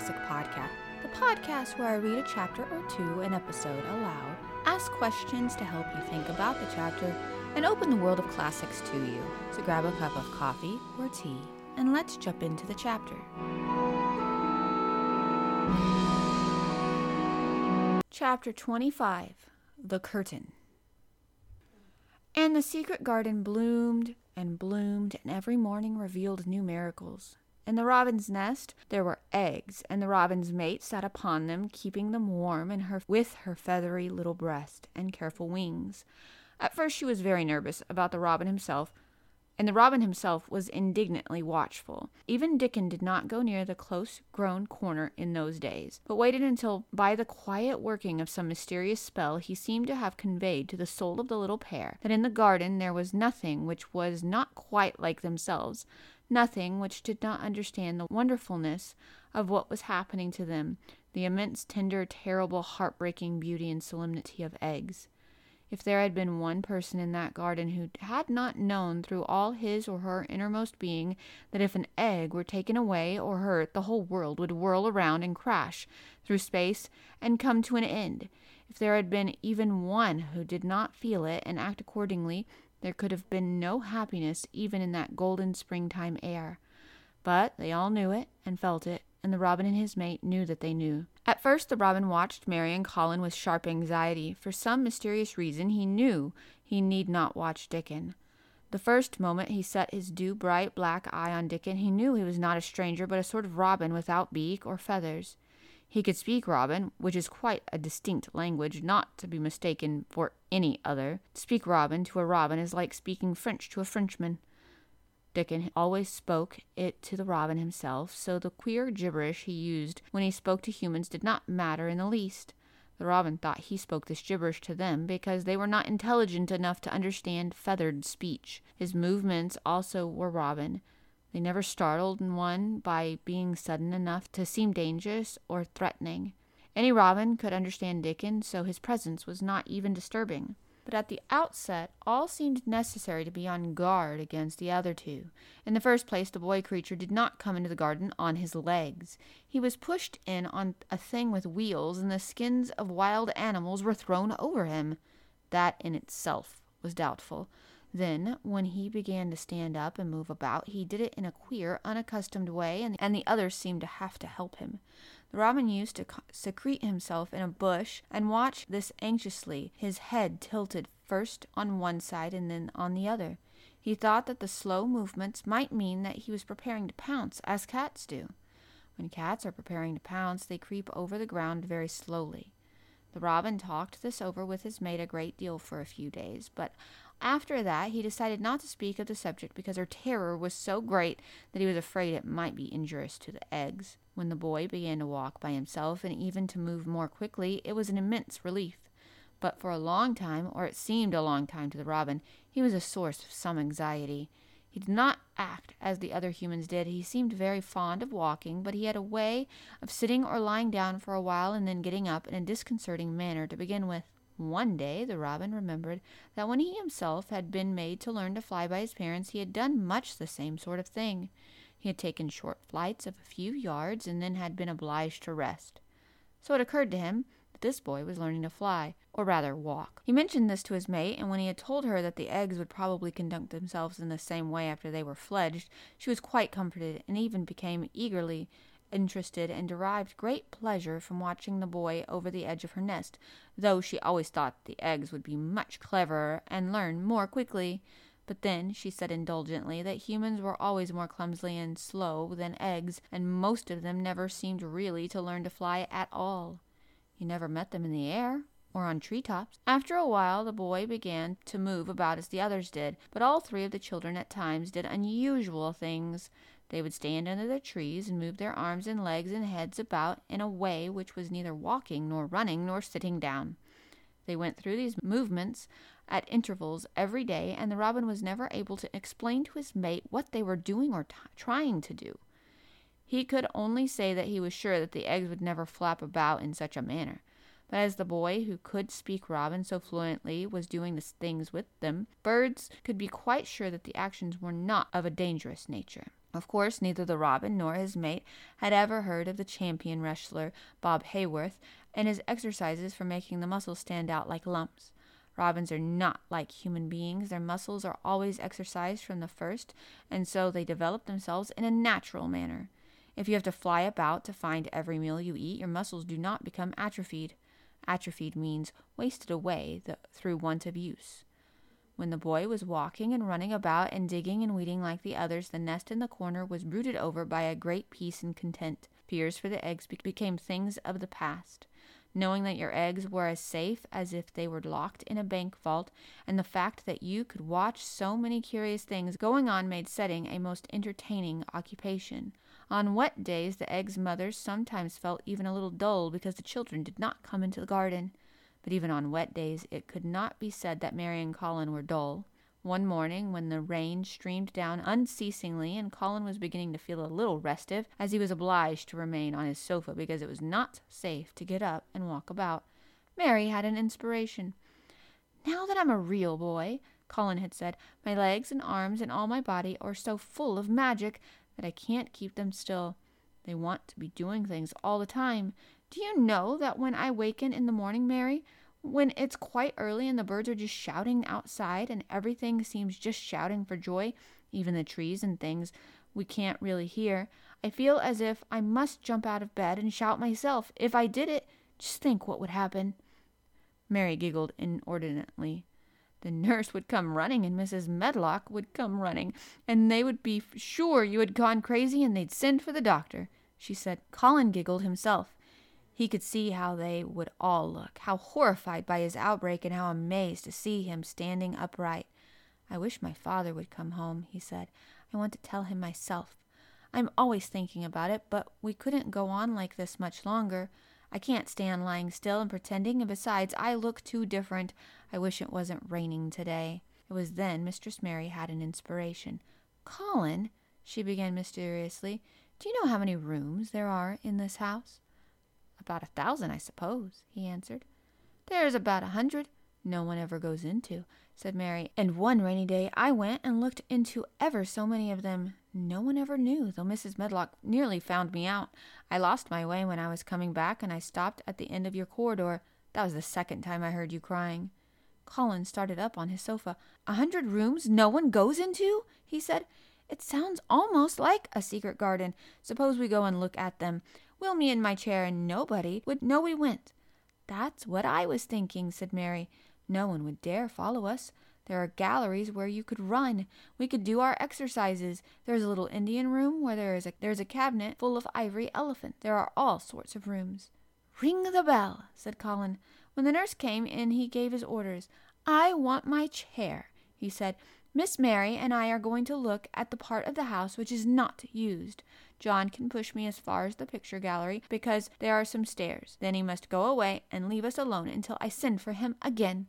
Classic Podcast, the podcast where I read a chapter or two an episode aloud, ask questions to help you think about the chapter, and open the world of classics to you. So grab a cup of coffee or tea, and let's jump into the chapter. Chapter 25 The Curtain. And the secret garden bloomed and bloomed, and every morning revealed new miracles. In the robin's nest there were eggs, and the robin's mate sat upon them, keeping them warm in her with her feathery little breast and careful wings. At first she was very nervous about the robin himself, and the robin himself was indignantly watchful. Even Dickon did not go near the close grown corner in those days, but waited until, by the quiet working of some mysterious spell, he seemed to have conveyed to the soul of the little pair that in the garden there was nothing which was not quite like themselves, nothing which did not understand the wonderfulness of what was happening to them, the immense, tender, terrible, heartbreaking beauty and solemnity of eggs. If there had been one person in that garden who had not known through all his or her innermost being that if an egg were taken away or hurt, the whole world would whirl around and crash through space and come to an end, if there had been even one who did not feel it and act accordingly, there could have been no happiness even in that golden springtime air. But they all knew it and felt it, and the robin and his mate knew that they knew. At first the robin watched Mary and Colin with sharp anxiety. For some mysterious reason he knew he need not watch Dickon. The first moment he set his dew bright black eye on Dickon, he knew he was not a stranger, but a sort of robin without beak or feathers. He could speak robin, which is quite a distinct language, not to be mistaken for any other. Speak robin to a robin is like speaking French to a Frenchman. Dickon always spoke it to the robin himself, so the queer gibberish he used when he spoke to humans did not matter in the least. The robin thought he spoke this gibberish to them because they were not intelligent enough to understand feathered speech. His movements also were robin. They never startled one by being sudden enough to seem dangerous or threatening. Any robin could understand Dickon, so his presence was not even disturbing but at the outset all seemed necessary to be on guard against the other two. In the first place, the boy creature did not come into the garden on his legs. He was pushed in on a thing with wheels, and the skins of wild animals were thrown over him. That in itself was doubtful. Then, when he began to stand up and move about, he did it in a queer, unaccustomed way, and, and the others seemed to have to help him. The robin used to secrete himself in a bush and watch this anxiously, his head tilted first on one side and then on the other. He thought that the slow movements might mean that he was preparing to pounce, as cats do. When cats are preparing to pounce, they creep over the ground very slowly. The robin talked this over with his mate a great deal for a few days, but after that he decided not to speak of the subject because her terror was so great that he was afraid it might be injurious to the eggs. When the boy began to walk by himself and even to move more quickly, it was an immense relief. But for a long time, or it seemed a long time to the robin, he was a source of some anxiety. He did not act as the other humans did. He seemed very fond of walking, but he had a way of sitting or lying down for a while and then getting up in a disconcerting manner to begin with. One day the robin remembered that when he himself had been made to learn to fly by his parents, he had done much the same sort of thing. He had taken short flights of a few yards and then had been obliged to rest. So it occurred to him that this boy was learning to fly, or rather walk. He mentioned this to his mate, and when he had told her that the eggs would probably conduct themselves in the same way after they were fledged, she was quite comforted and even became eagerly interested and derived great pleasure from watching the boy over the edge of her nest, though she always thought the eggs would be much cleverer and learn more quickly. But then she said indulgently that humans were always more clumsy and slow than eggs, and most of them never seemed really to learn to fly at all. You never met them in the air or on tree tops. After a while, the boy began to move about as the others did, but all three of the children at times did unusual things. They would stand under the trees and move their arms and legs and heads about in a way which was neither walking nor running nor sitting down. They went through these movements at intervals every day, and the robin was never able to explain to his mate what they were doing or t- trying to do. He could only say that he was sure that the eggs would never flap about in such a manner. But as the boy who could speak robin so fluently was doing the things with them, birds could be quite sure that the actions were not of a dangerous nature. Of course, neither the robin nor his mate had ever heard of the champion wrestler, Bob Haworth, and his exercises for making the muscles stand out like lumps. Robins are not like human beings. Their muscles are always exercised from the first, and so they develop themselves in a natural manner. If you have to fly about to find every meal you eat, your muscles do not become atrophied. Atrophied means wasted away the, through want of use. When the boy was walking and running about and digging and weeding like the others, the nest in the corner was brooded over by a great peace and content. Fears for the eggs became things of the past. Knowing that your eggs were as safe as if they were locked in a bank vault, and the fact that you could watch so many curious things going on made setting a most entertaining occupation. On wet days, the eggs' mothers sometimes felt even a little dull because the children did not come into the garden. But even on wet days it could not be said that Mary and Colin were dull. One morning, when the rain streamed down unceasingly and Colin was beginning to feel a little restive, as he was obliged to remain on his sofa because it was not safe to get up and walk about, Mary had an inspiration. Now that I'm a real boy, Colin had said, my legs and arms and all my body are so full of magic that I can't keep them still. They want to be doing things all the time. Do you know that when I waken in the morning, Mary, when it's quite early and the birds are just shouting outside and everything seems just shouting for joy, even the trees and things we can't really hear, I feel as if I must jump out of bed and shout myself. If I did it, just think what would happen. Mary giggled inordinately. The nurse would come running, and Mrs. Medlock would come running, and they would be sure you had gone crazy, and they'd send for the doctor, she said. Colin giggled himself. He could see how they would all look, how horrified by his outbreak and how amazed to see him standing upright. I wish my father would come home, he said. I want to tell him myself. I'm always thinking about it, but we couldn't go on like this much longer. I can't stand lying still and pretending, and besides, I look too different. I wish it wasn't raining today. It was then Mistress Mary had an inspiration. Colin, she began mysteriously, do you know how many rooms there are in this house? About a thousand, I suppose, he answered. There's about a hundred no one ever goes into, said Mary, and one rainy day I went and looked into ever so many of them. No one ever knew, though Mrs. Medlock nearly found me out. I lost my way when I was coming back, and I stopped at the end of your corridor. That was the second time I heard you crying. Colin started up on his sofa. A hundred rooms no one goes into? he said. It sounds almost like a secret garden. Suppose we go and look at them. We'll me in my chair, and nobody would know we went. That's what I was thinking, said Mary. No one would dare follow us. There are galleries where you could run. We could do our exercises. There's a little Indian room where there is a there's a cabinet full of ivory elephants. There are all sorts of rooms. Ring the bell, said Colin. When the nurse came in he gave his orders. I want my chair, he said. Miss Mary and I are going to look at the part of the house which is not used. John can push me as far as the picture gallery because there are some stairs. Then he must go away and leave us alone until I send for him again.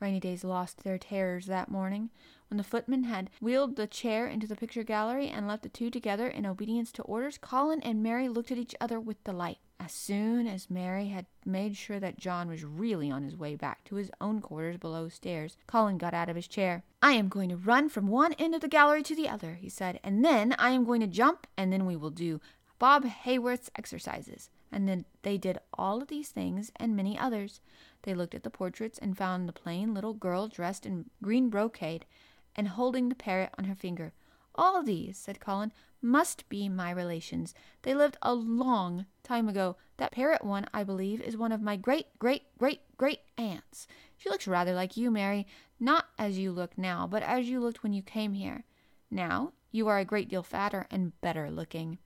Rainy days lost their terrors that morning. When the footman had wheeled the chair into the picture gallery and left the two together in obedience to orders, Colin and Mary looked at each other with delight. As soon as Mary had made sure that John was really on his way back to his own quarters below stairs, Colin got out of his chair. I am going to run from one end of the gallery to the other, he said, and then I am going to jump, and then we will do Bob Haworth's exercises. And then they did all of these things and many others. They looked at the portraits and found the plain little girl dressed in green brocade and holding the parrot on her finger. All these, said Colin, must be my relations. They lived a long time ago. That parrot one, I believe, is one of my great, great, great, great aunts. She looks rather like you, Mary, not as you look now, but as you looked when you came here. Now you are a great deal fatter and better looking.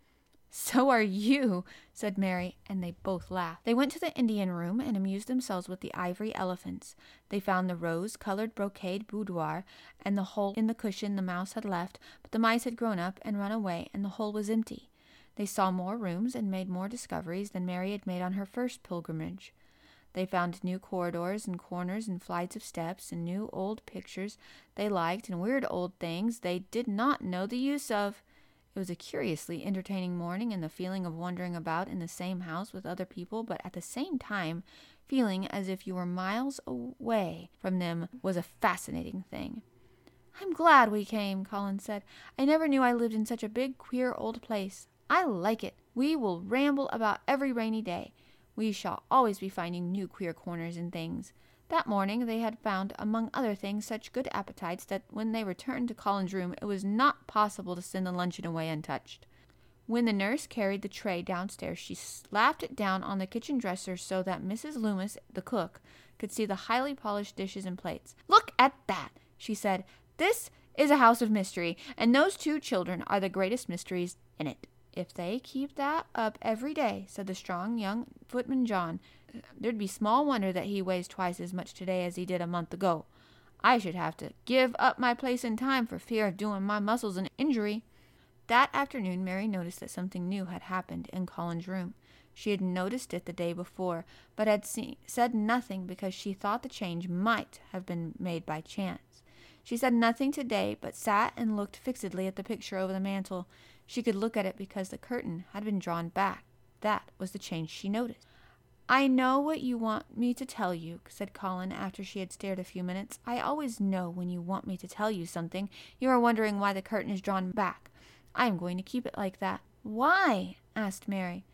So are you, said Mary, and they both laughed. They went to the Indian room and amused themselves with the ivory elephants. They found the rose colored brocade boudoir and the hole in the cushion the mouse had left, but the mice had grown up and run away, and the hole was empty. They saw more rooms and made more discoveries than Mary had made on her first pilgrimage. They found new corridors and corners and flights of steps and new old pictures they liked and weird old things they did not know the use of. It was a curiously entertaining morning, and the feeling of wandering about in the same house with other people, but at the same time feeling as if you were miles away from them, was a fascinating thing. I'm glad we came, Colin said. I never knew I lived in such a big, queer old place. I like it. We will ramble about every rainy day. We shall always be finding new queer corners and things. That morning they had found, among other things, such good appetites that when they returned to Colin's room it was not possible to send the luncheon away untouched. When the nurse carried the tray downstairs, she slapped it down on the kitchen dresser so that Mrs. Loomis, the cook, could see the highly polished dishes and plates. Look at that, she said. This is a house of mystery, and those two children are the greatest mysteries in it. If they keep that up every day, said the strong young footman John, there'd be small wonder that he weighs twice as much today as he did a month ago. I should have to give up my place in time for fear of doing my muscles an injury. That afternoon, Mary noticed that something new had happened in Colin's room. She had noticed it the day before, but had seen, said nothing because she thought the change might have been made by chance. She said nothing today, but sat and looked fixedly at the picture over the mantel. She could look at it because the curtain had been drawn back. That was the change she noticed. I know what you want me to tell you, said Colin after she had stared a few minutes. I always know when you want me to tell you something. You are wondering why the curtain is drawn back. I am going to keep it like that. Why? asked Mary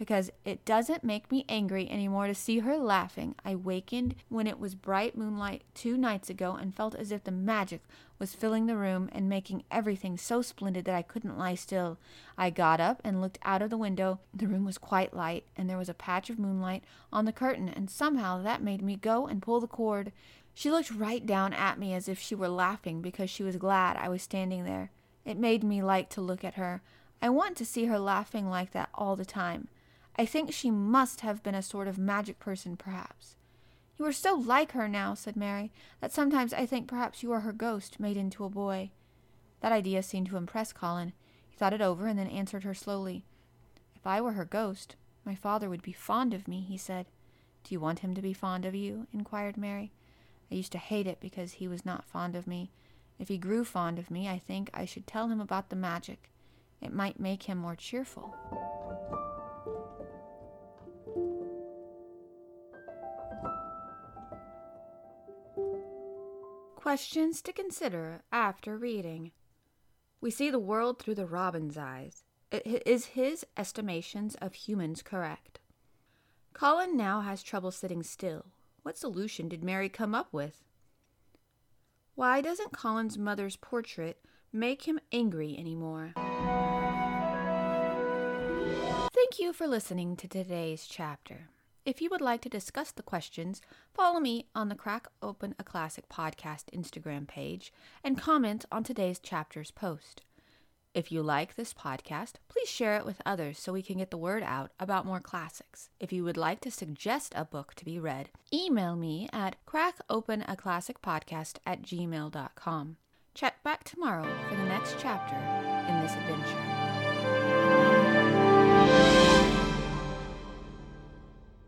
because it doesn't make me angry any more to see her laughing. I wakened when it was bright moonlight two nights ago and felt as if the magic was filling the room and making everything so splendid that I couldn't lie still. I got up and looked out of the window. The room was quite light, and there was a patch of moonlight on the curtain, and somehow that made me go and pull the cord. She looked right down at me as if she were laughing because she was glad I was standing there. It made me like to look at her. I want to see her laughing like that all the time. I think she must have been a sort of magic person, perhaps. You are so like her now, said Mary, that sometimes I think perhaps you are her ghost made into a boy. That idea seemed to impress Colin. He thought it over and then answered her slowly. If I were her ghost, my father would be fond of me, he said. Do you want him to be fond of you? inquired Mary. I used to hate it because he was not fond of me. If he grew fond of me, I think I should tell him about the magic. It might make him more cheerful. Questions to consider after reading. We see the world through the robin's eyes. Is his estimations of humans correct? Colin now has trouble sitting still. What solution did Mary come up with? Why doesn't Colin's mother's portrait make him angry anymore? Thank you for listening to today's chapter. If you would like to discuss the questions, follow me on the Crack Open a Classic podcast Instagram page and comment on today's chapter's post. If you like this podcast, please share it with others so we can get the word out about more classics. If you would like to suggest a book to be read, email me at crackopenaclassicpodcast at gmail.com. Check back tomorrow for the next chapter in this adventure.